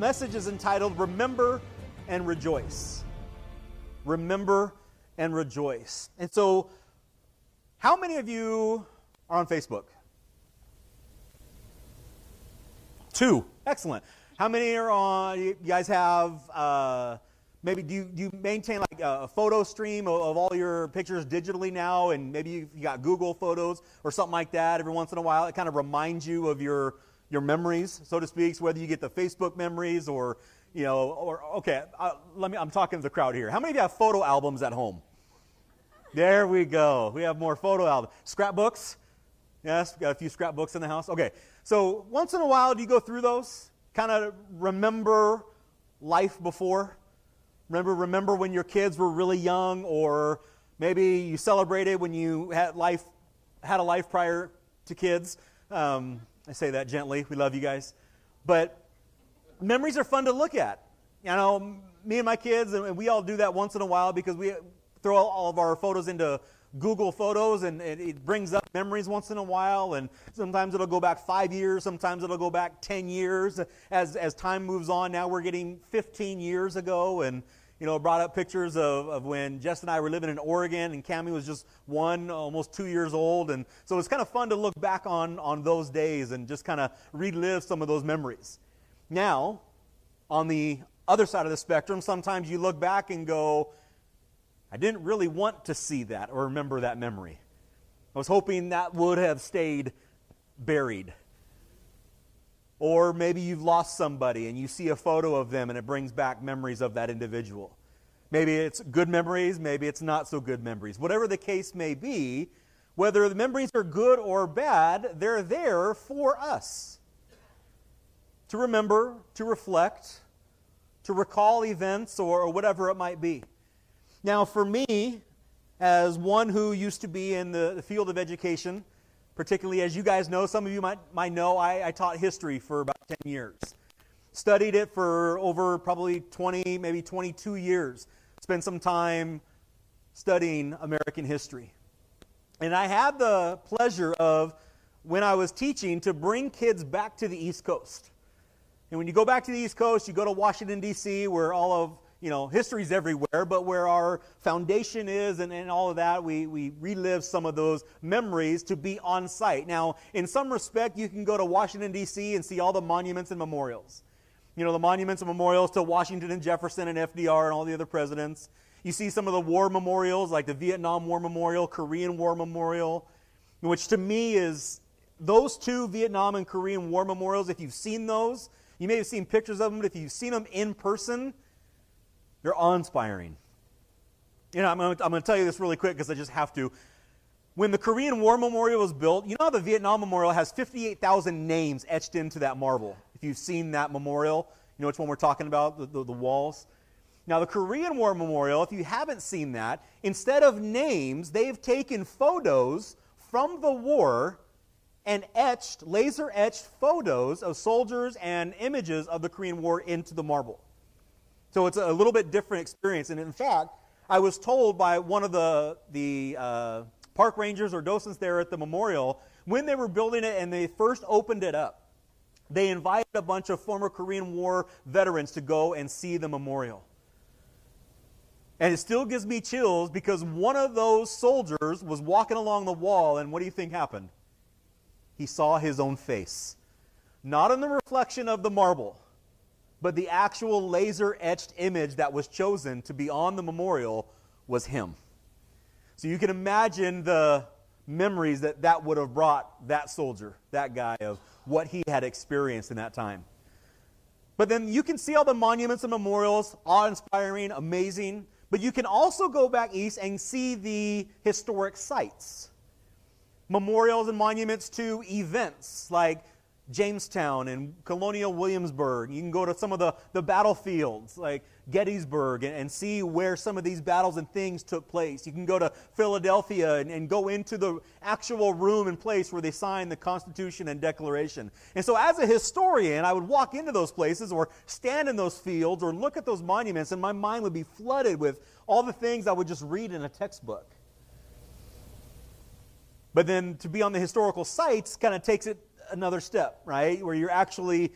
message is entitled Remember and Rejoice. Remember and Rejoice. And so, how many of you are on Facebook? Two. Excellent. How many are on? You guys have uh, maybe do you, do you maintain like a photo stream of, of, all your pictures digitally now, and maybe you, you got Google Photos or something like that. Every once in a while, it kind of reminds you of your your memories, so to speak. So whether you get the Facebook memories or you know, or okay, uh, let me. I'm talking to the crowd here. How many of you have photo albums at home? There we go. We have more photo albums. Scrapbooks. Yes, got a few scrapbooks in the house. Okay, so once in a while, do you go through those? Kind of remember life before. Remember, remember when your kids were really young, or maybe you celebrated when you had life had a life prior to kids. Um, I say that gently. We love you guys, but memories are fun to look at. You know, me and my kids, and we all do that once in a while because we throw all of our photos into Google Photos, and it brings up memories once in a while. And sometimes it'll go back five years, sometimes it'll go back 10 years. As, as time moves on, now we're getting 15 years ago, and you know, brought up pictures of, of when Jess and I were living in Oregon and Cami was just one, almost two years old. And so it's kind of fun to look back on, on those days and just kind of relive some of those memories. Now, on the other side of the spectrum, sometimes you look back and go, I didn't really want to see that or remember that memory. I was hoping that would have stayed buried. Or maybe you've lost somebody and you see a photo of them and it brings back memories of that individual. Maybe it's good memories, maybe it's not so good memories. Whatever the case may be, whether the memories are good or bad, they're there for us to remember, to reflect, to recall events or, or whatever it might be. Now, for me, as one who used to be in the, the field of education, particularly as you guys know, some of you might, might know, I, I taught history for about 10 years. Studied it for over probably 20, maybe 22 years. Spent some time studying American history. And I had the pleasure of, when I was teaching, to bring kids back to the East Coast. And when you go back to the East Coast, you go to Washington, D.C., where all of you know, history's everywhere, but where our foundation is and, and all of that, we, we relive some of those memories to be on site. Now, in some respect, you can go to Washington, D.C. and see all the monuments and memorials. You know, the monuments and memorials to Washington and Jefferson and FDR and all the other presidents. You see some of the war memorials, like the Vietnam War Memorial, Korean War Memorial, which to me is those two Vietnam and Korean War memorials. If you've seen those, you may have seen pictures of them, but if you've seen them in person, they're awe inspiring. You know, I'm going, to, I'm to tell you this really quick because I just have to. When the Korean War Memorial was built, you know how the Vietnam Memorial has 58,000 names etched into that marble? If you've seen that memorial, you know which one we're talking about, the, the, the walls? Now, the Korean War Memorial, if you haven't seen that, instead of names, they've taken photos from the war and etched, laser etched photos of soldiers and images of the Korean War into the marble. So it's a little bit different experience. And in fact, I was told by one of the, the uh, park rangers or docents there at the memorial, when they were building it and they first opened it up, they invited a bunch of former Korean War veterans to go and see the memorial. And it still gives me chills because one of those soldiers was walking along the wall, and what do you think happened? He saw his own face. Not in the reflection of the marble, but the actual laser etched image that was chosen to be on the memorial was him. So you can imagine the memories that that would have brought that soldier, that guy, of what he had experienced in that time. But then you can see all the monuments and memorials, awe inspiring, amazing. But you can also go back east and see the historic sites memorials and monuments to events like Jamestown and Colonial Williamsburg. You can go to some of the, the battlefields like Gettysburg and, and, see where some of these battles and things took place. You can go to Philadelphia and, and go into the actual room and place where they signed the Constitution and Declaration. And so, as a historian, I would walk into those places or stand in those fields or look at those monuments, and my mind would be flooded with all the things I would just read in a textbook. But then to be on the historical sites kind of takes it another step, right? Where you're actually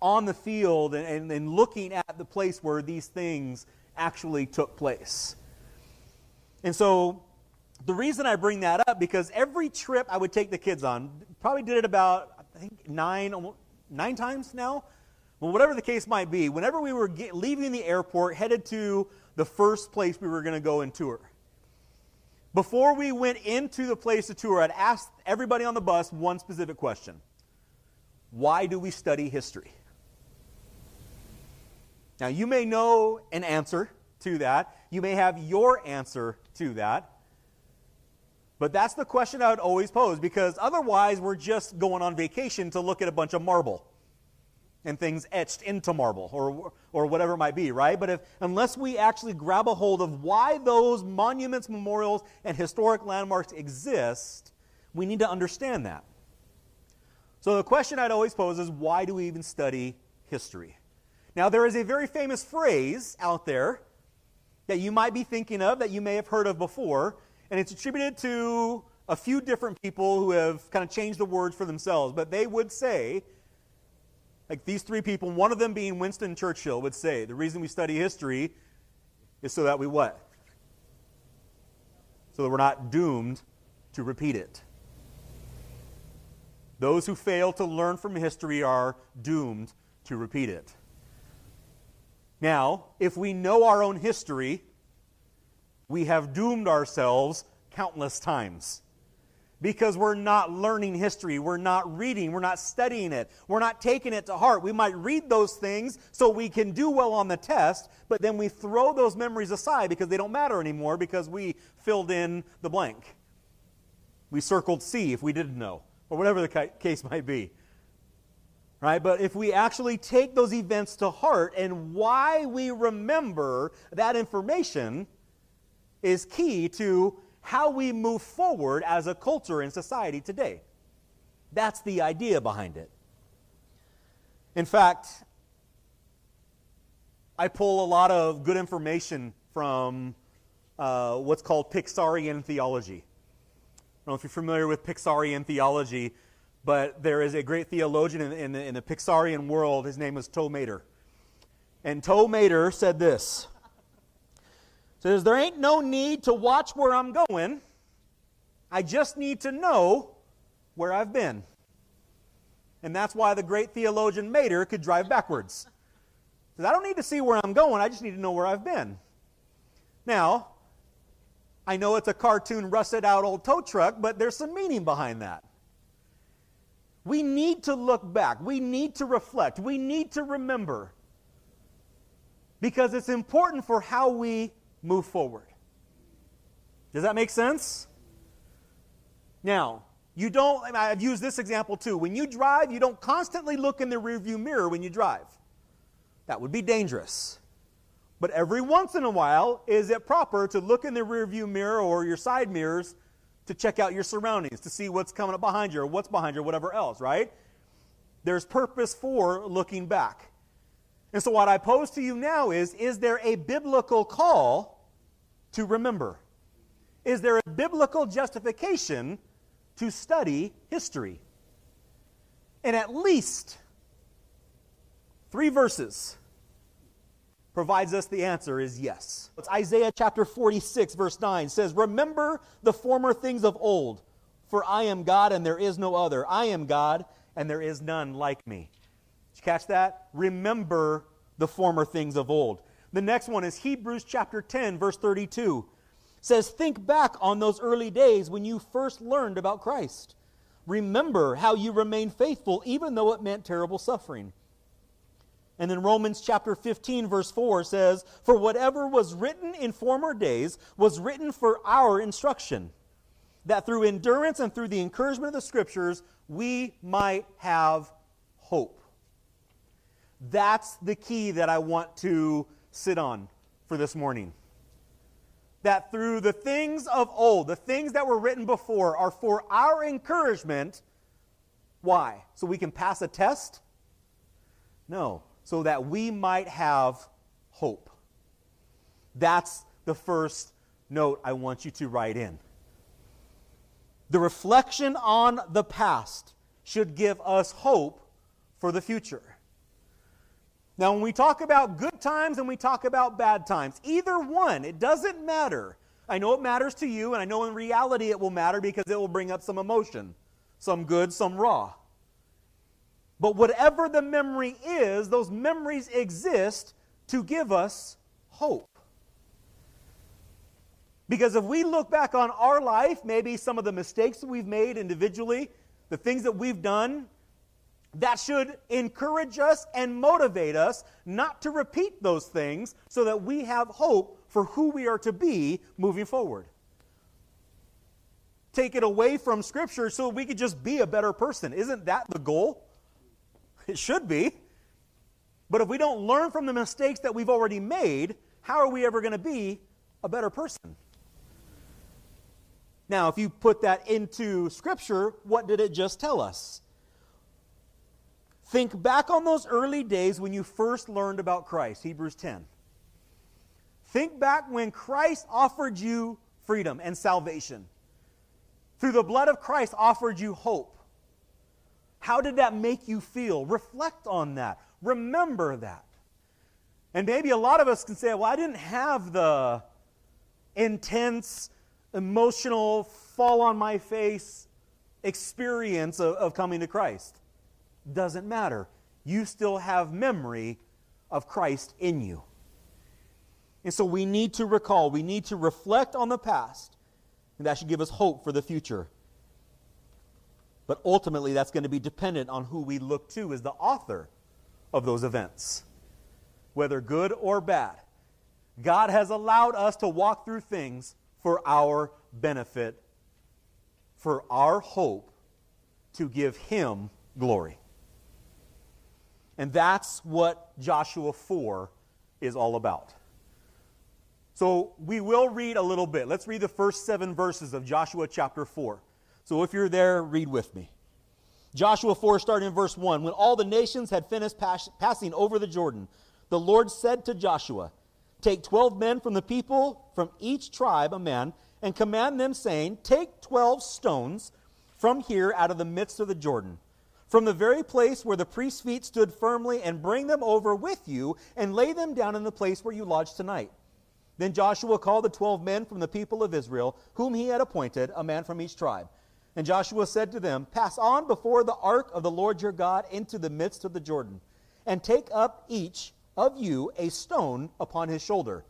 on the field and, and, and looking at the place where these things actually took place. And so the reason I bring that up because every trip I would take the kids on, probably did it about I think nine nine times now. Well, whatever the case might be, whenever we were get, leaving the airport, headed to the first place we were going to go and tour. Before we went into the place to tour, I'd ask everybody on the bus one specific question Why do we study history? Now, you may know an answer to that. You may have your answer to that. But that's the question I would always pose because otherwise we're just going on vacation to look at a bunch of marble and things etched into marble or, or whatever it might be, right? But if, unless we actually grab a hold of why those monuments, memorials, and historic landmarks exist, we need to understand that. So the question I'd always pose is why do we even study history? Now, there is a very famous phrase out there that you might be thinking of, that you may have heard of before, and it's attributed to a few different people who have kind of changed the words for themselves. But they would say, like these three people, one of them being Winston Churchill, would say, the reason we study history is so that we what? So that we're not doomed to repeat it. Those who fail to learn from history are doomed to repeat it. Now, if we know our own history, we have doomed ourselves countless times because we're not learning history. We're not reading. We're not studying it. We're not taking it to heart. We might read those things so we can do well on the test, but then we throw those memories aside because they don't matter anymore because we filled in the blank. We circled C if we didn't know, or whatever the case might be. Right? But if we actually take those events to heart and why we remember that information, is key to how we move forward as a culture and society today. That's the idea behind it. In fact, I pull a lot of good information from uh, what's called Pixarian theology. Don't know if you're familiar with Pixarian theology, but there is a great theologian in, in, the, in the Pixarian world. His name is Tow Mater. And Tow Mater said this says, There ain't no need to watch where I'm going. I just need to know where I've been. And that's why the great theologian Mater could drive backwards. Says, I don't need to see where I'm going, I just need to know where I've been. Now, I know it's a cartoon, rusted out old tow truck, but there's some meaning behind that. We need to look back. We need to reflect. We need to remember. Because it's important for how we move forward. Does that make sense? Now, you don't, I've used this example too. When you drive, you don't constantly look in the rearview mirror when you drive. That would be dangerous. But every once in a while, is it proper to look in the rearview mirror or your side mirrors to check out your surroundings, to see what's coming up behind you or what's behind you or whatever else, right? There's purpose for looking back. And so, what I pose to you now is Is there a biblical call to remember? Is there a biblical justification to study history? And at least three verses provides us the answer is yes. It's Isaiah chapter 46, verse 9 says, Remember the former things of old, for I am God and there is no other. I am God and there is none like me. Did you catch that? Remember the former things of old. The next one is Hebrews chapter 10, verse 32. Says, Think back on those early days when you first learned about Christ. Remember how you remained faithful, even though it meant terrible suffering. And then Romans chapter 15, verse 4 says, For whatever was written in former days was written for our instruction, that through endurance and through the encouragement of the Scriptures we might have hope. That's the key that I want to sit on for this morning. That through the things of old, the things that were written before, are for our encouragement. Why? So we can pass a test? No, so that we might have hope. That's the first note I want you to write in. The reflection on the past should give us hope for the future. Now, when we talk about good times and we talk about bad times, either one, it doesn't matter. I know it matters to you, and I know in reality it will matter because it will bring up some emotion, some good, some raw. But whatever the memory is, those memories exist to give us hope. Because if we look back on our life, maybe some of the mistakes that we've made individually, the things that we've done, that should encourage us and motivate us not to repeat those things so that we have hope for who we are to be moving forward. Take it away from Scripture so we could just be a better person. Isn't that the goal? It should be. But if we don't learn from the mistakes that we've already made, how are we ever going to be a better person? Now, if you put that into Scripture, what did it just tell us? Think back on those early days when you first learned about Christ, Hebrews 10. Think back when Christ offered you freedom and salvation. Through the blood of Christ offered you hope. How did that make you feel? Reflect on that. Remember that. And maybe a lot of us can say, well, I didn't have the intense emotional, fall on my face experience of, of coming to Christ. Doesn't matter. You still have memory of Christ in you. And so we need to recall, we need to reflect on the past, and that should give us hope for the future. But ultimately, that's going to be dependent on who we look to as the author of those events, whether good or bad. God has allowed us to walk through things for our benefit, for our hope to give Him glory. And that's what Joshua 4 is all about. So we will read a little bit. Let's read the first seven verses of Joshua chapter 4. So if you're there, read with me. Joshua 4, starting in verse 1. When all the nations had finished pass- passing over the Jordan, the Lord said to Joshua, Take 12 men from the people, from each tribe a man, and command them, saying, Take 12 stones from here out of the midst of the Jordan, from the very place where the priest's feet stood firmly, and bring them over with you, and lay them down in the place where you lodge tonight. Then Joshua called the 12 men from the people of Israel, whom he had appointed, a man from each tribe. And Joshua said to them, Pass on before the ark of the Lord your God into the midst of the Jordan, and take up each of you a stone upon his shoulder.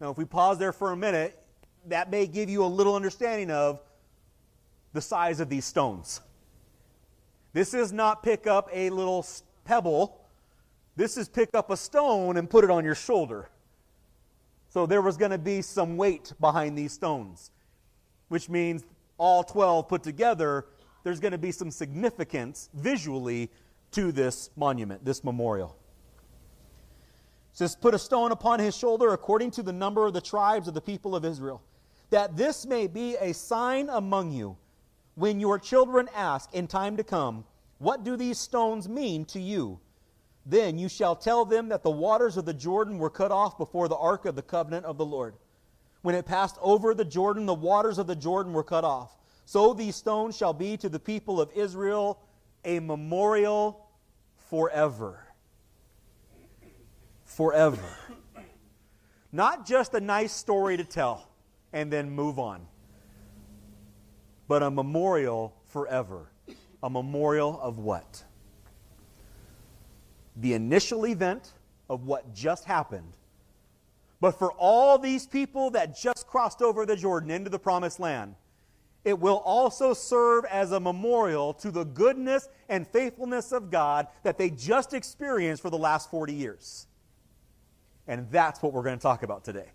Now, if we pause there for a minute, that may give you a little understanding of the size of these stones. This is not pick up a little pebble. This is pick up a stone and put it on your shoulder. So there was going to be some weight behind these stones, which means all 12 put together, there's going to be some significance visually to this monument, this memorial says, Put a stone upon his shoulder according to the number of the tribes of the people of Israel, that this may be a sign among you when your children ask in time to come, What do these stones mean to you? Then you shall tell them that the waters of the Jordan were cut off before the ark of the covenant of the Lord. When it passed over the Jordan, the waters of the Jordan were cut off. So these stones shall be to the people of Israel a memorial forever forever. Not just a nice story to tell and then move on, but a memorial forever. A memorial of what? The initial event of what just happened. But for all these people that just crossed over the Jordan into the promised land, it will also serve as a memorial to the goodness and faithfulness of God that they just experienced for the last 40 years. And that's what we're going to talk about today.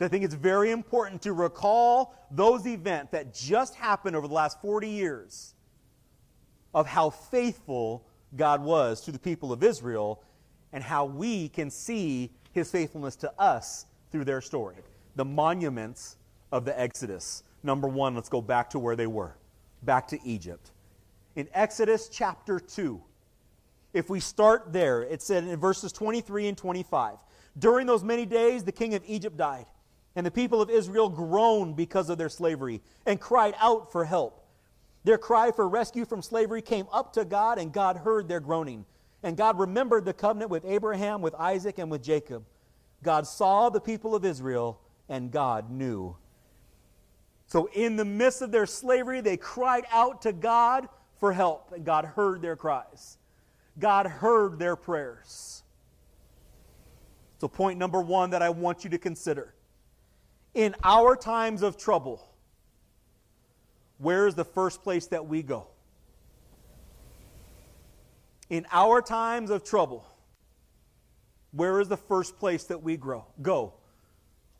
I think it's very important to recall those events that just happened over the last 40 years of how faithful God was to the people of Israel and how we can see his faithfulness to us through their story. The monuments of the Exodus. Number one, let's go back to where they were, back to Egypt. In Exodus chapter 2, if we start there, it said in verses 23 and 25 during those many days, the king of Egypt died, and the people of Israel groaned because of their slavery and cried out for help. Their cry for rescue from slavery came up to God, and God heard their groaning. And God remembered the covenant with Abraham, with Isaac, and with Jacob. God saw the people of Israel, and God knew. So, in the midst of their slavery, they cried out to God for help, and God heard their cries. God heard their prayers. So, point number one that I want you to consider in our times of trouble, where is the first place that we go? In our times of trouble, where is the first place that we grow, go?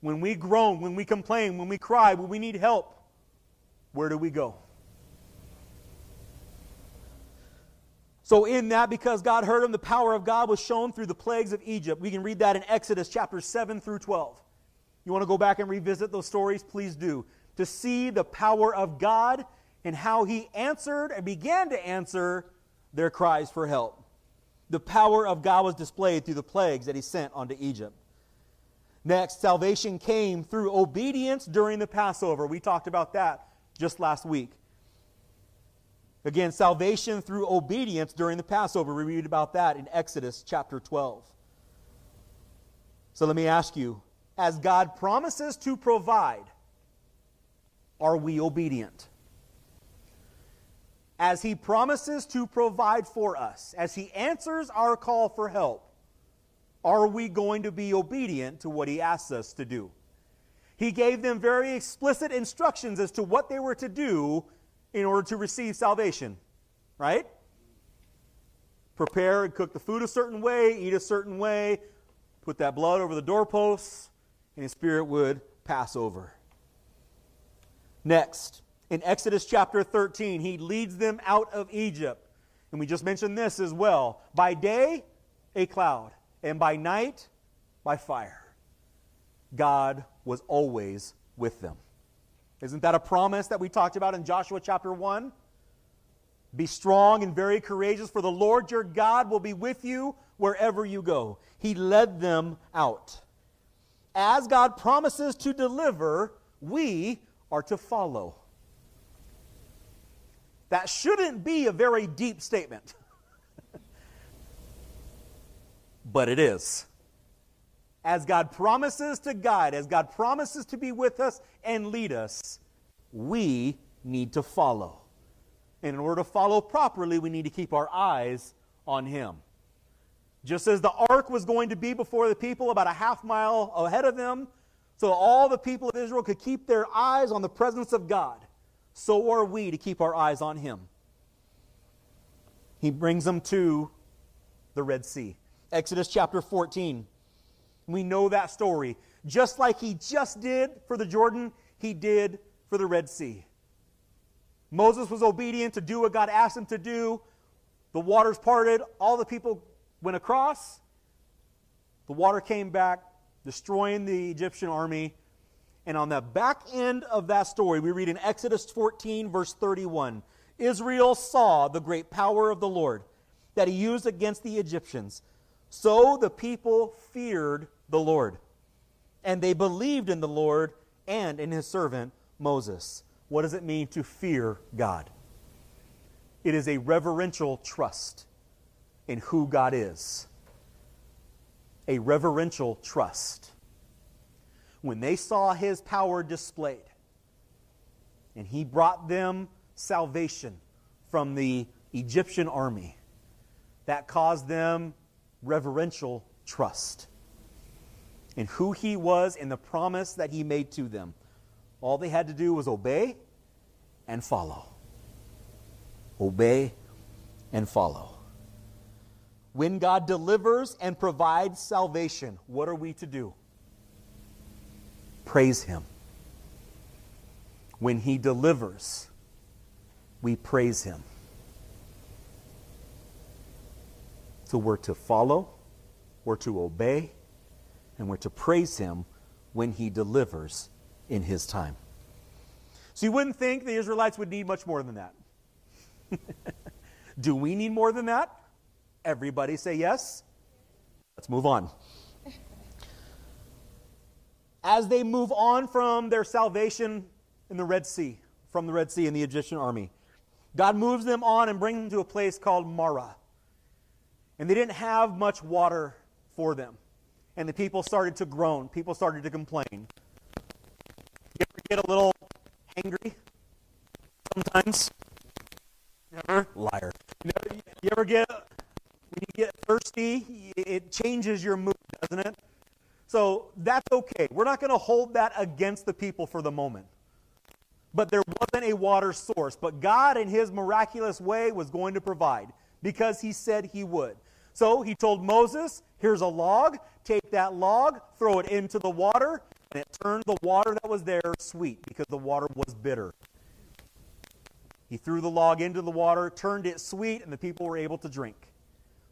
When we groan, when we complain, when we cry, when we need help, where do we go? So, in that, because God heard him, the power of God was shown through the plagues of Egypt. We can read that in Exodus chapter 7 through 12. You want to go back and revisit those stories? Please do. To see the power of God and how he answered and began to answer their cries for help. The power of God was displayed through the plagues that he sent onto Egypt. Next, salvation came through obedience during the Passover. We talked about that just last week. Again, salvation through obedience during the Passover. We read about that in Exodus chapter 12. So let me ask you as God promises to provide, are we obedient? As He promises to provide for us, as He answers our call for help, are we going to be obedient to what He asks us to do? He gave them very explicit instructions as to what they were to do in order to receive salvation, right? Prepare and cook the food a certain way, eat a certain way, put that blood over the doorposts, and his spirit would pass over. Next, in Exodus chapter 13, he leads them out of Egypt. And we just mentioned this as well. By day, a cloud, and by night, by fire. God was always with them. Isn't that a promise that we talked about in Joshua chapter 1? Be strong and very courageous, for the Lord your God will be with you wherever you go. He led them out. As God promises to deliver, we are to follow. That shouldn't be a very deep statement, but it is as God promises to guide, as God promises to be with us and lead us, we need to follow. And in order to follow properly, we need to keep our eyes on Him. Just as the ark was going to be before the people about a half mile ahead of them, so all the people of Israel could keep their eyes on the presence of God, so are we to keep our eyes on Him. He brings them to the Red Sea. Exodus chapter 14. We know that story. Just like he just did for the Jordan, he did for the Red Sea. Moses was obedient to do what God asked him to do. The waters parted, all the people went across. The water came back, destroying the Egyptian army. And on the back end of that story, we read in Exodus 14, verse 31 Israel saw the great power of the Lord that he used against the Egyptians. So the people feared the Lord. And they believed in the Lord and in his servant Moses. What does it mean to fear God? It is a reverential trust in who God is. A reverential trust. When they saw his power displayed, and he brought them salvation from the Egyptian army, that caused them reverential trust in who he was and the promise that he made to them. All they had to do was obey and follow. Obey and follow. When God delivers and provides salvation, what are we to do? Praise him. When he delivers, we praise him. So we're to follow, we're to obey, and we're to praise him when he delivers in his time. So you wouldn't think the Israelites would need much more than that. Do we need more than that? Everybody say yes. Let's move on. As they move on from their salvation in the Red Sea, from the Red Sea and the Egyptian army, God moves them on and brings them to a place called Marah. And they didn't have much water for them. And the people started to groan. People started to complain. You ever get a little angry sometimes? Never? Liar. You, you ever get, when you get thirsty, it changes your mood, doesn't it? So that's okay. We're not going to hold that against the people for the moment. But there wasn't a water source. But God, in His miraculous way, was going to provide because He said He would. So He told Moses, Here's a log. Take that log, throw it into the water, and it turned the water that was there sweet because the water was bitter. He threw the log into the water, turned it sweet, and the people were able to drink,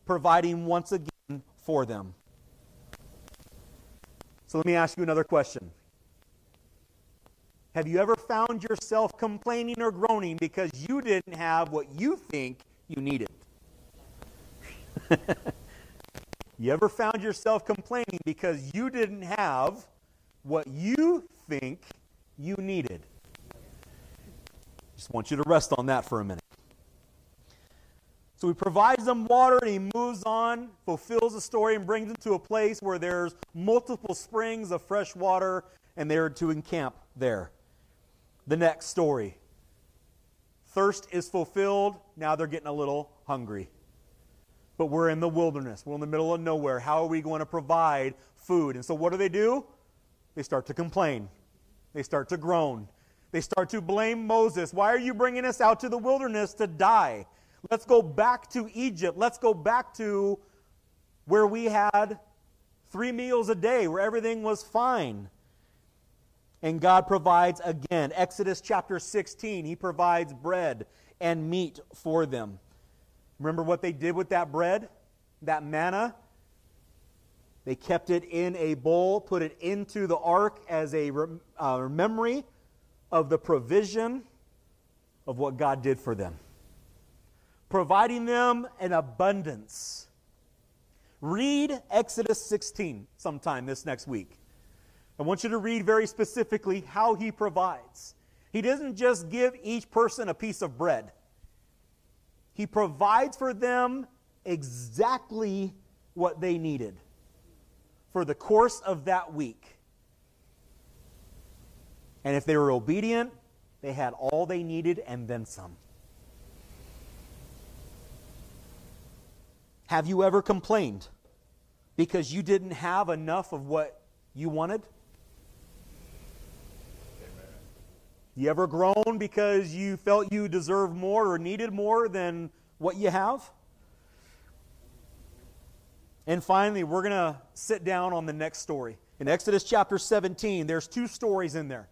providing once again for them. So let me ask you another question. Have you ever found yourself complaining or groaning because you didn't have what you think you needed? you ever found yourself complaining because you didn't have what you think you needed? Just want you to rest on that for a minute. So he provides them water and he moves on, fulfills the story, and brings them to a place where there's multiple springs of fresh water, and they're to encamp there. The next story. Thirst is fulfilled. Now they're getting a little hungry. But we're in the wilderness. We're in the middle of nowhere. How are we going to provide food? And so what do they do? They start to complain. They start to groan. They start to blame Moses. Why are you bringing us out to the wilderness to die? Let's go back to Egypt. Let's go back to where we had three meals a day, where everything was fine. And God provides again. Exodus chapter 16, He provides bread and meat for them. Remember what they did with that bread? That manna? They kept it in a bowl, put it into the ark as a uh, memory of the provision of what God did for them, providing them an abundance. Read Exodus 16 sometime this next week. I want you to read very specifically how he provides. He doesn't just give each person a piece of bread, he provides for them exactly what they needed for the course of that week. And if they were obedient, they had all they needed and then some. Have you ever complained because you didn't have enough of what you wanted? You ever groan because you felt you deserved more or needed more than what you have? And finally, we're going to sit down on the next story. In Exodus chapter 17, there's two stories in there.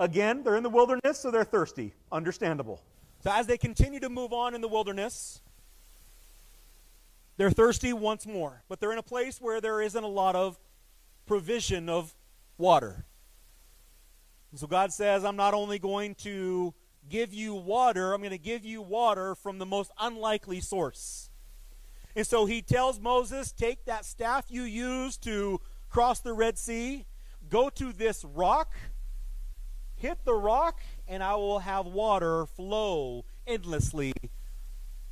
Again, they're in the wilderness, so they're thirsty. Understandable. So as they continue to move on in the wilderness, they're thirsty once more. But they're in a place where there isn't a lot of provision of water. And so God says, I'm not only going to give you water, I'm going to give you water from the most unlikely source. And so he tells Moses, Take that staff you used to cross the Red Sea, go to this rock hit the rock, and I will have water flow endlessly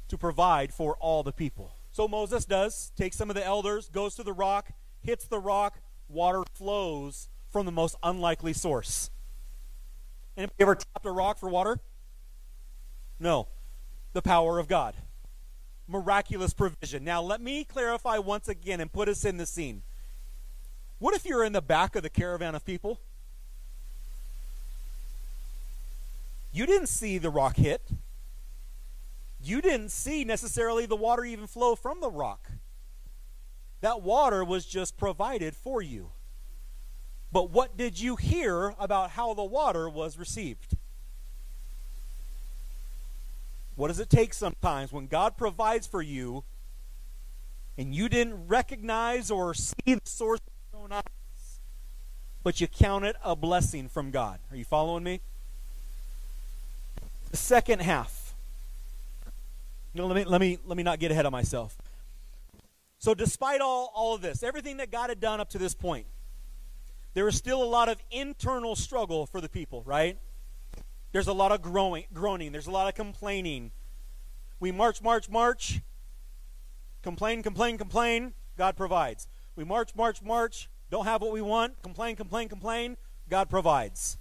to provide for all the people. So Moses does, takes some of the elders, goes to the rock, hits the rock, water flows from the most unlikely source. Anybody ever tapped a rock for water? No. The power of God. Miraculous provision. Now, let me clarify once again and put us in the scene. What if you're in the back of the caravan of people? You didn't see the rock hit. You didn't see necessarily the water even flow from the rock. That water was just provided for you. But what did you hear about how the water was received? What does it take sometimes when God provides for you and you didn't recognize or see the source of your own eyes, but you count it a blessing from God? Are you following me? The second half. Let me let me let me not get ahead of myself. So despite all, all of this, everything that God had done up to this point, there is still a lot of internal struggle for the people, right? There's a lot of growing, groaning. There's a lot of complaining. We march, march, march. Complain, complain, complain, God provides. We march, march, march, don't have what we want, complain, complain, complain, God provides.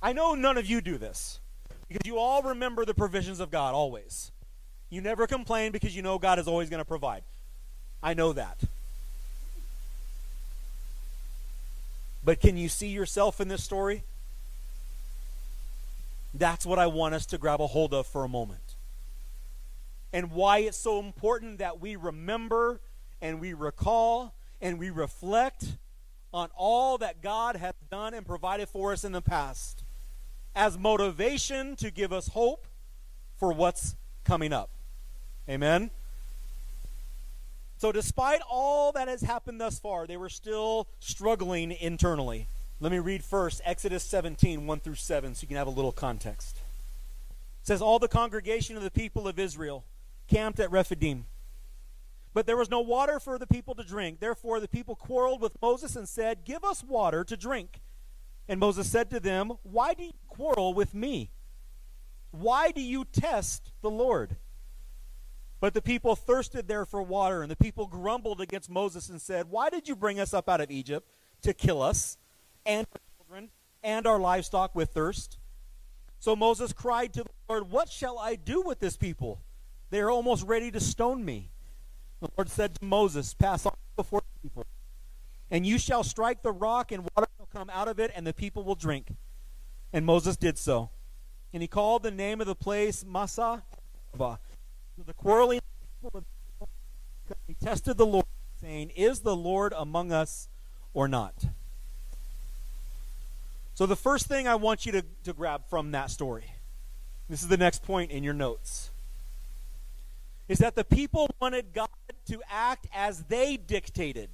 I know none of you do this because you all remember the provisions of God always. You never complain because you know God is always going to provide. I know that. But can you see yourself in this story? That's what I want us to grab a hold of for a moment. And why it's so important that we remember and we recall and we reflect on all that God has done and provided for us in the past as motivation to give us hope for what's coming up. Amen? So, despite all that has happened thus far, they were still struggling internally. Let me read first Exodus 17, 1 through 7, so you can have a little context. It says, All the congregation of the people of Israel camped at Rephidim. But there was no water for the people to drink. Therefore, the people quarreled with Moses and said, Give us water to drink. And Moses said to them, Why do you quarrel with me? Why do you test the Lord? But the people thirsted there for water, and the people grumbled against Moses and said, Why did you bring us up out of Egypt to kill us and our children and our livestock with thirst? So Moses cried to the Lord, What shall I do with this people? They are almost ready to stone me. The Lord said to Moses, Pass on before the people, and you shall strike the rock, and water shall come out of it, and the people will drink. And Moses did so. And he called the name of the place Massah. So the quarreling he tested the Lord, saying, Is the Lord among us or not? So the first thing I want you to, to grab from that story, this is the next point in your notes is that the people wanted God to act as they dictated.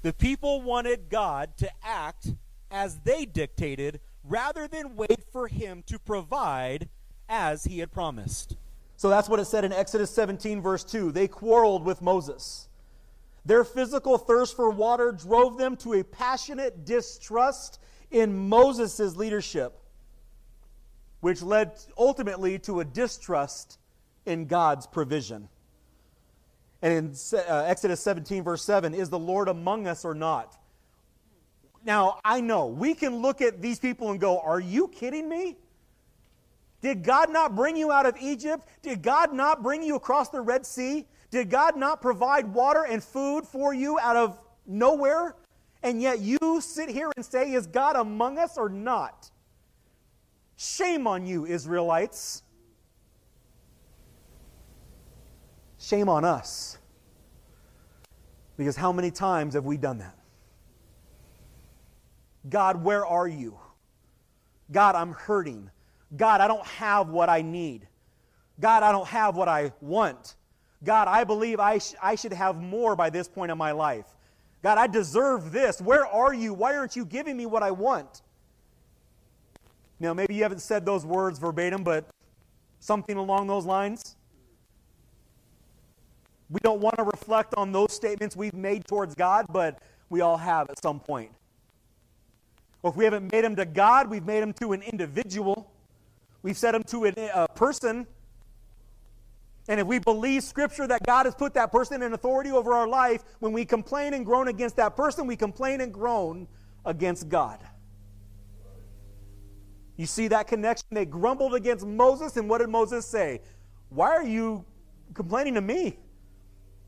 The people wanted God to act as they dictated rather than wait for him to provide as he had promised. So that's what it said in Exodus 17, verse 2. They quarreled with Moses. Their physical thirst for water drove them to a passionate distrust in Moses' leadership which led ultimately to a distrust in God's provision. And in uh, Exodus 17, verse 7, is the Lord among us or not? Now, I know we can look at these people and go, Are you kidding me? Did God not bring you out of Egypt? Did God not bring you across the Red Sea? Did God not provide water and food for you out of nowhere? And yet you sit here and say, Is God among us or not? Shame on you, Israelites. Shame on us. Because how many times have we done that? God, where are you? God, I'm hurting. God, I don't have what I need. God, I don't have what I want. God, I believe I, sh- I should have more by this point in my life. God, I deserve this. Where are you? Why aren't you giving me what I want? Now, maybe you haven't said those words verbatim, but something along those lines. We don't want to reflect on those statements we've made towards God, but we all have at some point. Or if we haven't made them to God, we've made them to an individual. We've said them to a person. And if we believe Scripture that God has put that person in authority over our life, when we complain and groan against that person, we complain and groan against God. You see that connection? They grumbled against Moses, and what did Moses say? Why are you complaining to me?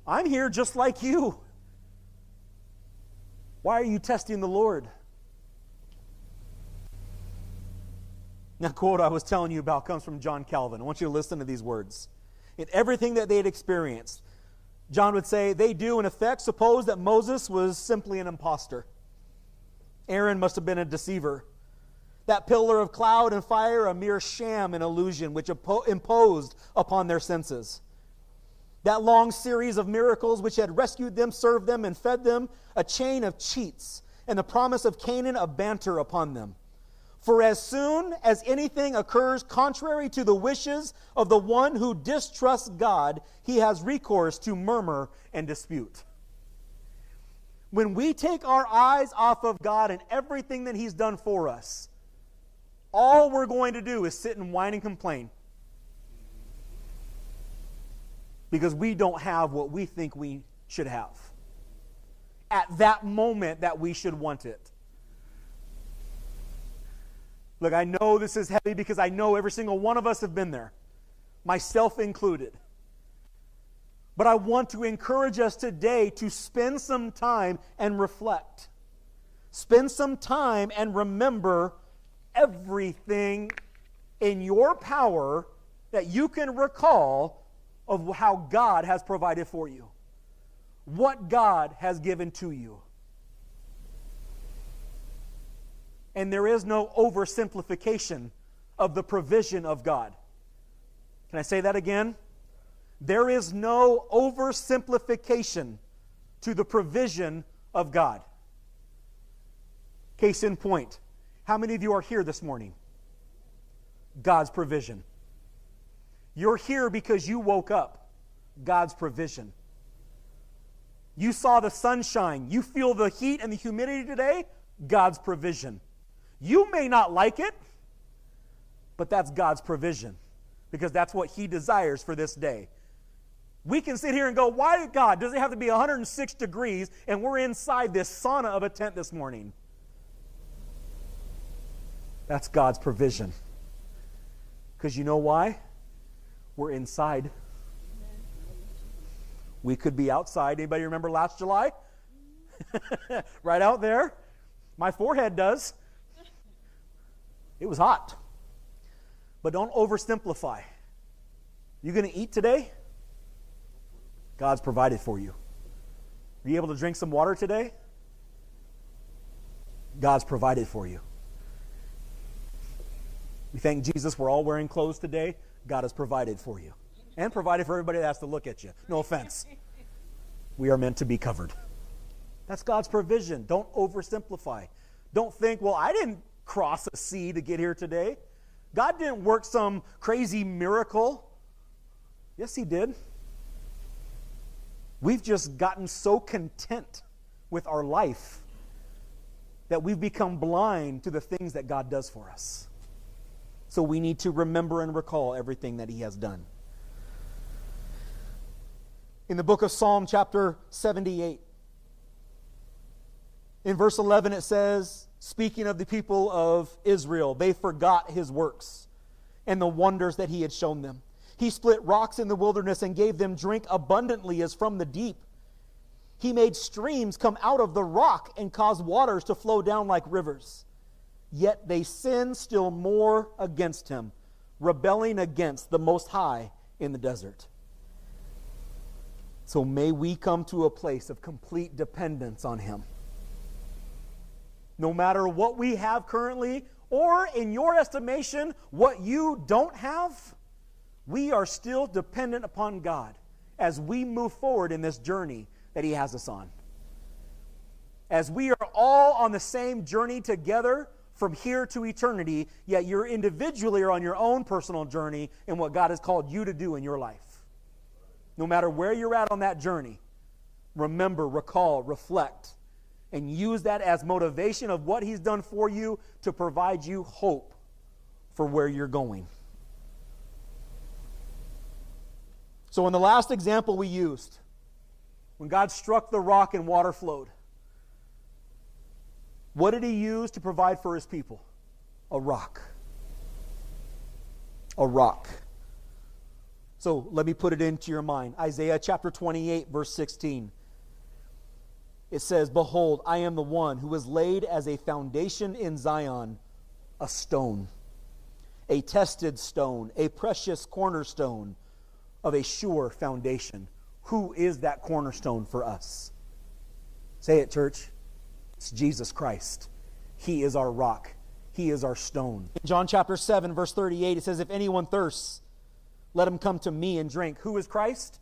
I'm here just like you. Why are you testing the Lord? Now, quote I was telling you about comes from John Calvin. I want you to listen to these words. In everything that they had experienced, John would say, they do, in effect, suppose that Moses was simply an impostor. Aaron must have been a deceiver. That pillar of cloud and fire, a mere sham and illusion which imposed upon their senses. That long series of miracles which had rescued them, served them, and fed them, a chain of cheats, and the promise of Canaan a banter upon them. For as soon as anything occurs contrary to the wishes of the one who distrusts God, he has recourse to murmur and dispute. When we take our eyes off of God and everything that he's done for us, all we're going to do is sit and whine and complain. because we don't have what we think we should have at that moment that we should want it. Look, I know this is heavy because I know every single one of us have been there, myself included. But I want to encourage us today to spend some time and reflect. Spend some time and remember everything in your power that you can recall of how God has provided for you, what God has given to you. And there is no oversimplification of the provision of God. Can I say that again? There is no oversimplification to the provision of God. Case in point, how many of you are here this morning? God's provision. You're here because you woke up. God's provision. You saw the sunshine. You feel the heat and the humidity today. God's provision. You may not like it, but that's God's provision because that's what He desires for this day. We can sit here and go, Why, God, does it have to be 106 degrees and we're inside this sauna of a tent this morning? That's God's provision. Because you know why? We're inside. We could be outside. Anybody remember last July? right out there. My forehead does. It was hot. But don't oversimplify. You going to eat today? God's provided for you. Are you able to drink some water today? God's provided for you. We thank Jesus we're all wearing clothes today. God has provided for you. And provided for everybody that has to look at you. No offense. We are meant to be covered. That's God's provision. Don't oversimplify. Don't think, well, I didn't cross a sea to get here today. God didn't work some crazy miracle. Yes, He did. We've just gotten so content with our life that we've become blind to the things that God does for us. So we need to remember and recall everything that He has done. In the book of Psalm, chapter 78, in verse 11, it says, speaking of the people of Israel, they forgot His works and the wonders that He had shown them. He split rocks in the wilderness and gave them drink abundantly as from the deep. He made streams come out of the rock and caused waters to flow down like rivers. Yet they sinned still more against him, rebelling against the Most High in the desert. So may we come to a place of complete dependence on him. No matter what we have currently, or in your estimation, what you don't have we are still dependent upon God as we move forward in this journey that He has us on. As we are all on the same journey together from here to eternity, yet you're individually or on your own personal journey in what God has called you to do in your life. No matter where you're at on that journey, remember, recall, reflect, and use that as motivation of what He's done for you to provide you hope for where you're going. So, in the last example we used, when God struck the rock and water flowed, what did he use to provide for his people? A rock. A rock. So let me put it into your mind. Isaiah chapter 28, verse 16. It says, Behold, I am the one who was laid as a foundation in Zion, a stone, a tested stone, a precious cornerstone of a sure foundation. Who is that cornerstone for us? Say it, church. It's Jesus Christ. He is our rock, He is our stone. In John chapter 7, verse 38, it says, If anyone thirsts, let him come to me and drink. Who is Christ?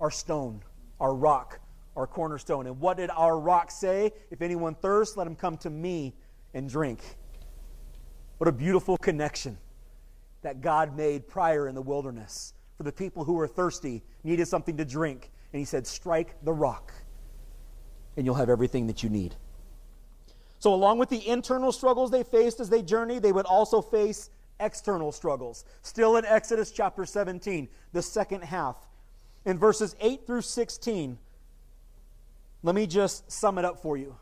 Our stone, our rock, our cornerstone. And what did our rock say? If anyone thirsts, let him come to me and drink. What a beautiful connection that God made prior in the wilderness for the people who were thirsty, needed something to drink. And he said, Strike the rock, and you'll have everything that you need. So, along with the internal struggles they faced as they journeyed, they would also face external struggles. Still in Exodus chapter 17, the second half. in verses 8 through 16, let me just sum it up for you.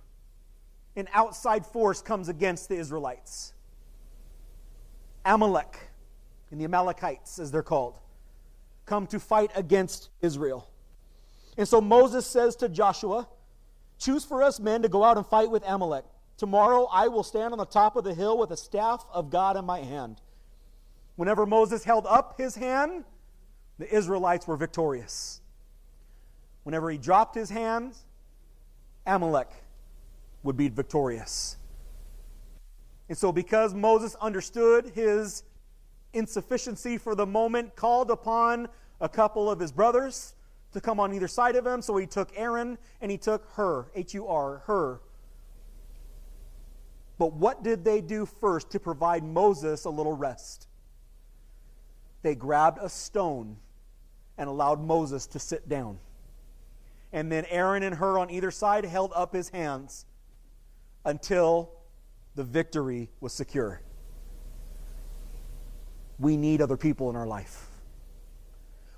An outside force comes against the Israelites. Amalek, and the Amalekites, as they're called, come to fight against Israel. And so Moses says to Joshua, Choose for us men to go out and fight with Amalek. Tomorrow I will stand on the top of the hill with a staff of God in my hand. Whenever Moses held up his hand, the Israelites were victorious. Whenever he dropped his hands, Amalek would be victorious. And so, because Moses understood his insufficiency for the moment, called upon a couple of his brothers to come on either side of him. So he took Aaron and he took Hur, H U R, Hur. But what did they do first to provide Moses a little rest? They grabbed a stone and allowed Moses to sit down. And then Aaron and Hur on either side held up his hands until the victory was secure. We need other people in our life.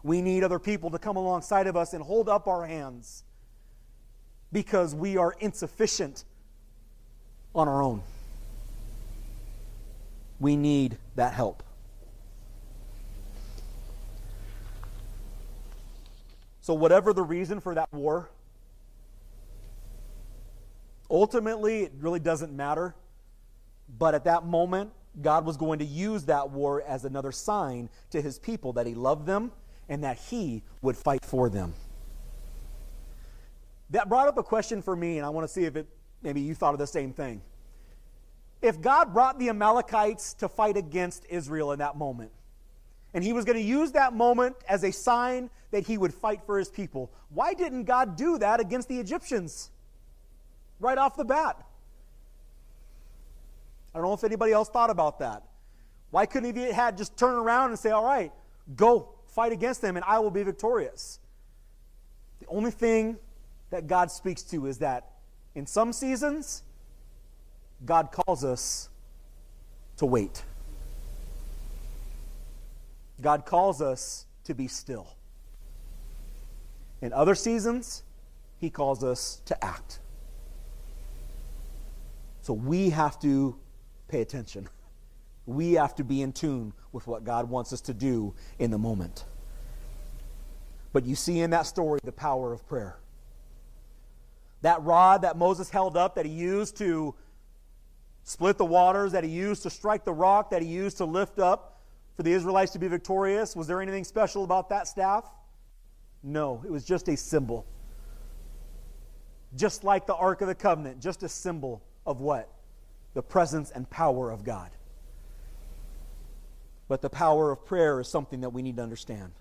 We need other people to come alongside of us and hold up our hands because we are insufficient on our own. We need that help. So, whatever the reason for that war, ultimately, it really doesn't matter. But at that moment, God was going to use that war as another sign to his people that he loved them and that he would fight for them. That brought up a question for me, and I want to see if it maybe you thought of the same thing. If God brought the Amalekites to fight against Israel in that moment, and he was going to use that moment as a sign that he would fight for his people. Why didn't God do that against the Egyptians right off the bat? I don't know if anybody else thought about that. Why couldn't he had just turn around and say, All right, go fight against them and I will be victorious? The only thing that God speaks to is that in some seasons, God calls us to wait. God calls us to be still. In other seasons, He calls us to act. So we have to pay attention. We have to be in tune with what God wants us to do in the moment. But you see in that story the power of prayer. That rod that Moses held up, that he used to split the waters, that he used to strike the rock, that he used to lift up for the Israelites to be victorious? Was there anything special about that staff? No, it was just a symbol. Just like the Ark of the Covenant, just a symbol of what? The presence and power of God. But the power of prayer is something that we need to understand.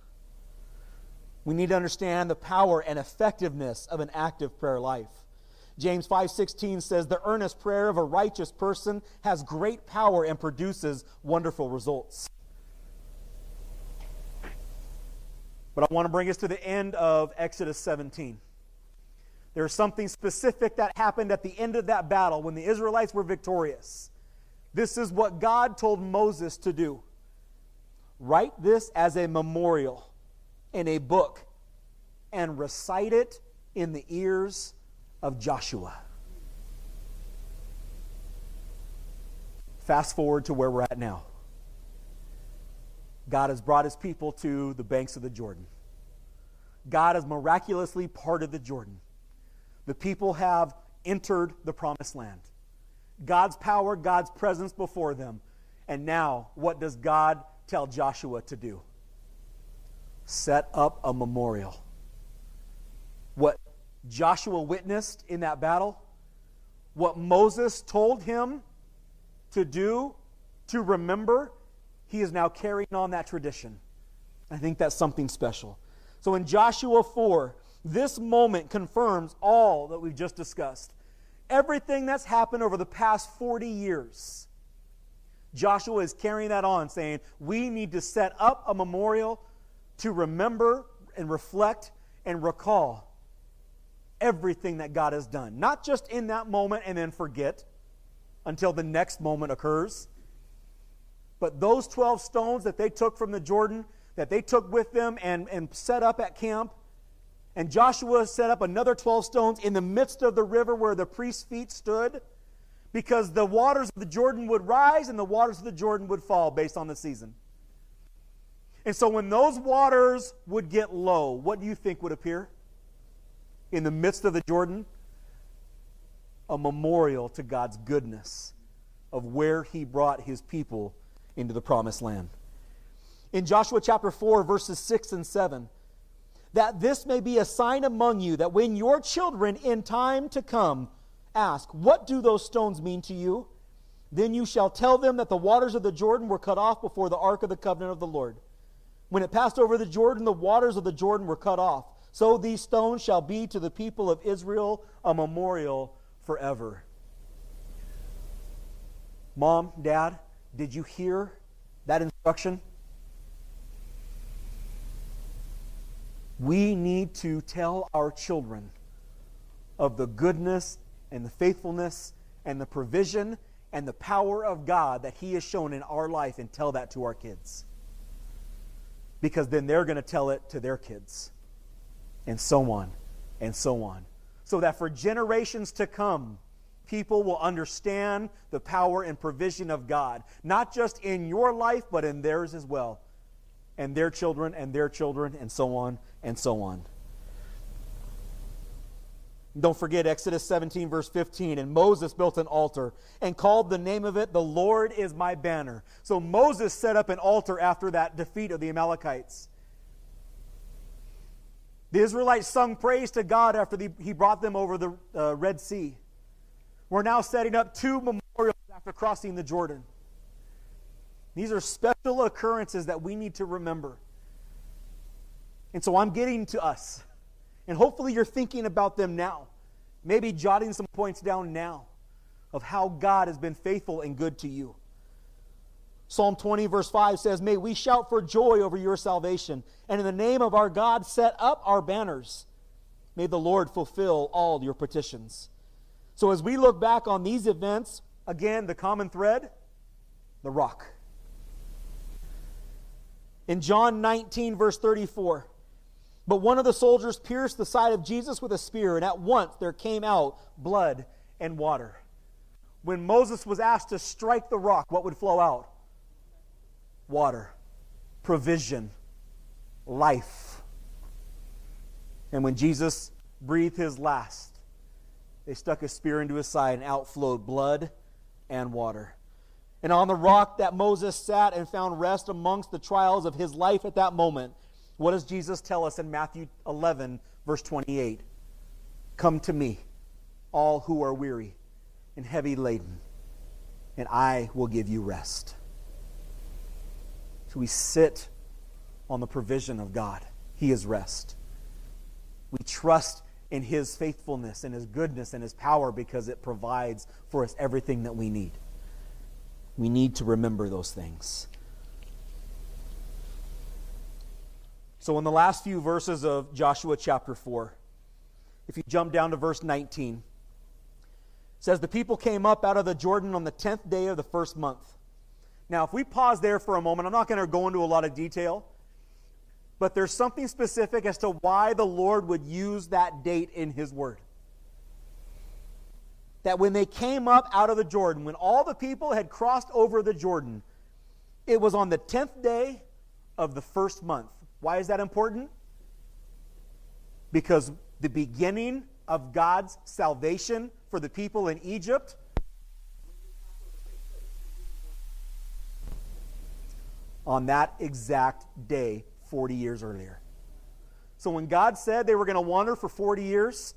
We need to understand the power and effectiveness of an active prayer life. James 5:16 says the earnest prayer of a righteous person has great power and produces wonderful results. But I want to bring us to the end of Exodus 17. There's something specific that happened at the end of that battle when the Israelites were victorious. This is what God told Moses to do write this as a memorial in a book and recite it in the ears of Joshua. Fast forward to where we're at now. God has brought his people to the banks of the Jordan. God has miraculously parted the Jordan. The people have entered the promised land. God's power, God's presence before them. And now, what does God tell Joshua to do? Set up a memorial. What Joshua witnessed in that battle, what Moses told him to do, to remember, he is now carrying on that tradition. I think that's something special. So in Joshua 4, this moment confirms all that we've just discussed. Everything that's happened over the past 40 years. Joshua is carrying that on, saying, We need to set up a memorial to remember and reflect and recall everything that God has done. Not just in that moment and then forget until the next moment occurs, but those 12 stones that they took from the Jordan, that they took with them and, and set up at camp. And Joshua set up another 12 stones in the midst of the river where the priest's feet stood because the waters of the Jordan would rise and the waters of the Jordan would fall based on the season. And so when those waters would get low, what do you think would appear? In the midst of the Jordan? A memorial to God's goodness of where he brought his people into the promised land. In Joshua chapter 4, verses 6 and 7, that this may be a sign among you that when your children in time to come ask, What do those stones mean to you? Then you shall tell them that the waters of the Jordan were cut off before the ark of the covenant of the Lord. When it passed over the Jordan, the waters of the Jordan were cut off. So these stones shall be to the people of Israel a memorial forever. Mom, Dad, did you hear that instruction? We need to tell our children of the goodness and the faithfulness and the provision and the power of God that He has shown in our life and tell that to our kids. Because then they're going to tell it to their kids, and so on and so on. So that for generations to come, people will understand the power and provision of God, not just in your life, but in theirs as well, and their children, and their children, and so on and so on. Don't forget Exodus 17, verse 15. And Moses built an altar and called the name of it, The Lord is my banner. So Moses set up an altar after that defeat of the Amalekites. The Israelites sung praise to God after the, he brought them over the uh, Red Sea. We're now setting up two memorials after crossing the Jordan. These are special occurrences that we need to remember. And so I'm getting to us. And hopefully you're thinking about them now. Maybe jotting some points down now of how God has been faithful and good to you. Psalm 20, verse 5 says, May we shout for joy over your salvation, and in the name of our God set up our banners. May the Lord fulfill all your petitions. So as we look back on these events, again, the common thread, the rock. In John 19, verse 34, but one of the soldiers pierced the side of Jesus with a spear, and at once there came out blood and water. When Moses was asked to strike the rock, what would flow out? Water, provision, life. And when Jesus breathed his last, they stuck a spear into his side, and out flowed blood and water. And on the rock that Moses sat and found rest amongst the trials of his life at that moment, what does Jesus tell us in Matthew 11, verse 28? Come to me, all who are weary and heavy laden, and I will give you rest. So we sit on the provision of God. He is rest. We trust in His faithfulness and His goodness and His power because it provides for us everything that we need. We need to remember those things. So, in the last few verses of Joshua chapter 4, if you jump down to verse 19, says, The people came up out of the Jordan on the 10th day of the first month. Now, if we pause there for a moment, I'm not going to go into a lot of detail but there's something specific as to why the Lord would use that date in His Word. That when they came up out of the Jordan, when all the people had crossed over the Jordan, it was on the 10th day of the first month. Why is that important? Because the beginning of God's salvation for the people in Egypt on that exact day 40 years earlier. So when God said they were going to wander for 40 years,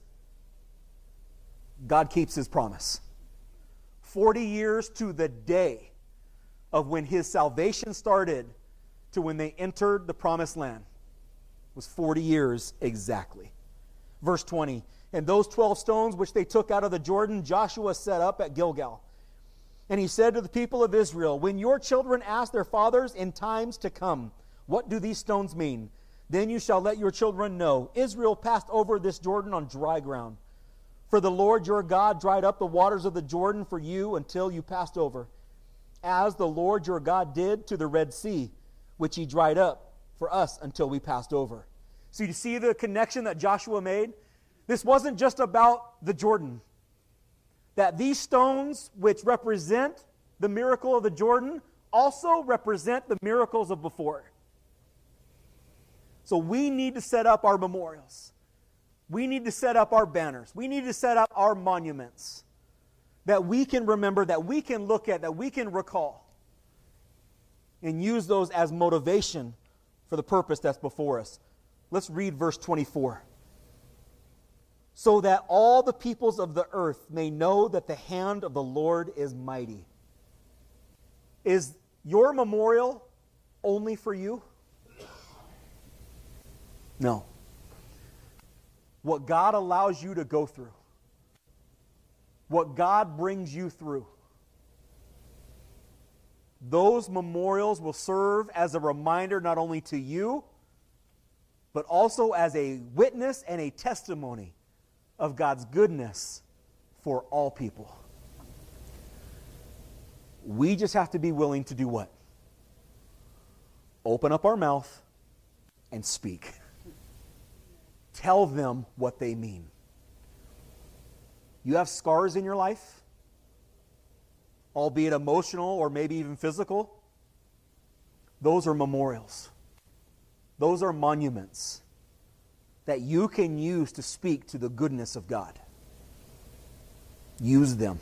God keeps his promise. 40 years to the day of when his salvation started to when they entered the promised land was 40 years exactly. Verse 20 And those 12 stones which they took out of the Jordan, Joshua set up at Gilgal. And he said to the people of Israel, When your children ask their fathers in times to come, what do these stones mean? Then you shall let your children know Israel passed over this Jordan on dry ground. For the Lord your God dried up the waters of the Jordan for you until you passed over, as the Lord your God did to the Red Sea, which he dried up for us until we passed over. So you see the connection that Joshua made? This wasn't just about the Jordan. That these stones, which represent the miracle of the Jordan, also represent the miracles of before. So we need to set up our memorials. We need to set up our banners. We need to set up our monuments that we can remember, that we can look at, that we can recall, and use those as motivation for the purpose that's before us. Let's read verse 24. So that all the peoples of the earth may know that the hand of the Lord is mighty. Is your memorial only for you? No. What God allows you to go through, what God brings you through, those memorials will serve as a reminder not only to you, but also as a witness and a testimony of God's goodness for all people. We just have to be willing to do what? Open up our mouth and speak. Tell them what they mean. You have scars in your life, albeit emotional or maybe even physical. Those are memorials. Those are monuments that you can use to speak to the goodness of God. Use them.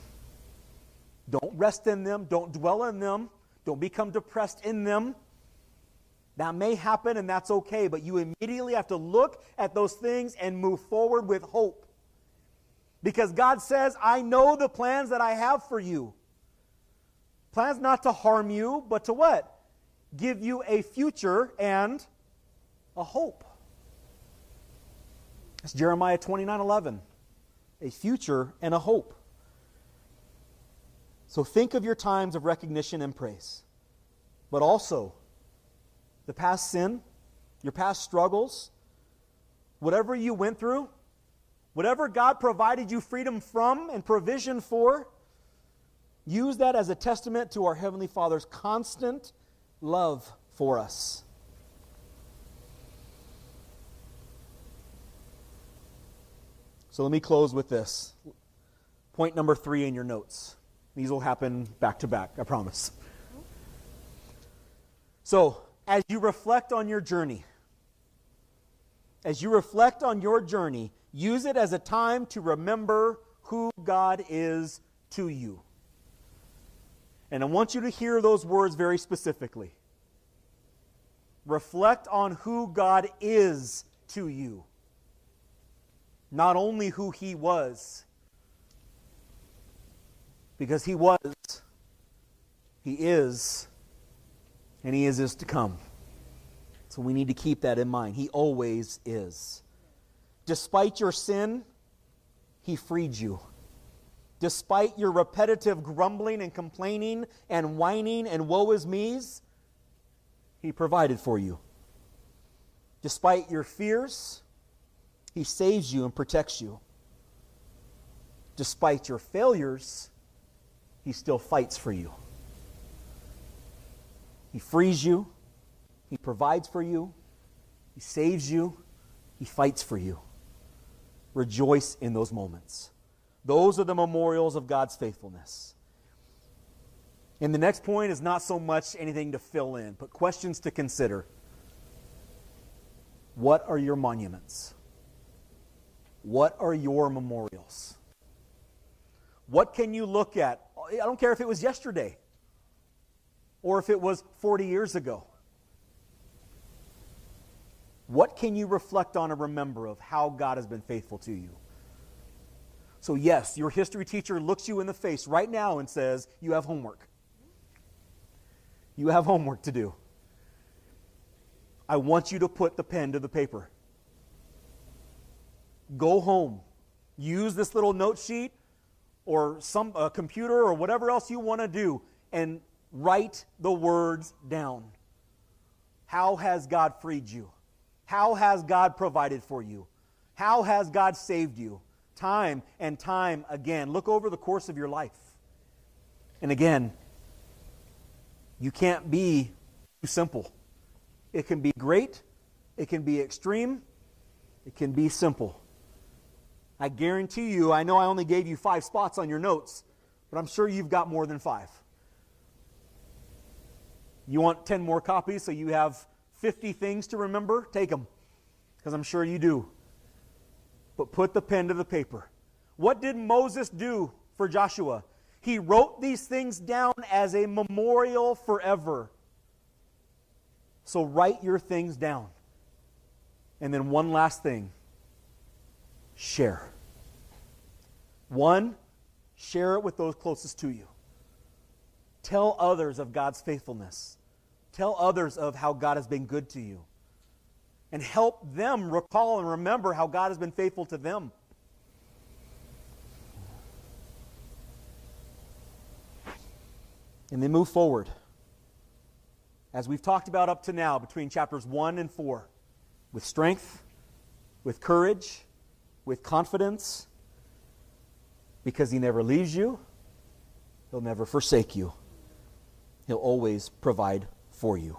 Don't rest in them. Don't dwell in them. Don't become depressed in them. That may happen and that's okay, but you immediately have to look at those things and move forward with hope. Because God says, I know the plans that I have for you. Plans not to harm you, but to what? Give you a future and a hope. It's Jeremiah 29 11. A future and a hope. So think of your times of recognition and praise, but also the past sin, your past struggles, whatever you went through, whatever God provided you freedom from and provision for, use that as a testament to our Heavenly Father's constant love for us. So let me close with this. Point number three in your notes. These will happen back to back, I promise. So, as you reflect on your journey, as you reflect on your journey, use it as a time to remember who God is to you. And I want you to hear those words very specifically. Reflect on who God is to you not only who he was, because he was, he is, and he is is to come. So we need to keep that in mind. He always is. Despite your sin, he freed you. Despite your repetitive grumbling and complaining and whining and woe is me's, he provided for you. Despite your fears, he saves you and protects you. Despite your failures, He still fights for you. He frees you, He provides for you, He saves you, He fights for you. Rejoice in those moments. Those are the memorials of God's faithfulness. And the next point is not so much anything to fill in, but questions to consider. What are your monuments? What are your memorials? What can you look at? I don't care if it was yesterday or if it was 40 years ago. What can you reflect on and remember of how God has been faithful to you? So, yes, your history teacher looks you in the face right now and says, You have homework. You have homework to do. I want you to put the pen to the paper. Go home. Use this little note sheet or some a computer or whatever else you want to do and write the words down. How has God freed you? How has God provided for you? How has God saved you? Time and time again. Look over the course of your life. And again, you can't be too simple. It can be great, it can be extreme, it can be simple. I guarantee you, I know I only gave you five spots on your notes, but I'm sure you've got more than five. You want 10 more copies so you have 50 things to remember? Take them, because I'm sure you do. But put the pen to the paper. What did Moses do for Joshua? He wrote these things down as a memorial forever. So write your things down. And then one last thing share. One, share it with those closest to you. Tell others of God's faithfulness. Tell others of how God has been good to you. And help them recall and remember how God has been faithful to them. And then move forward. As we've talked about up to now, between chapters 1 and 4, with strength, with courage, with confidence, because He never leaves you, He'll never forsake you, He'll always provide for you.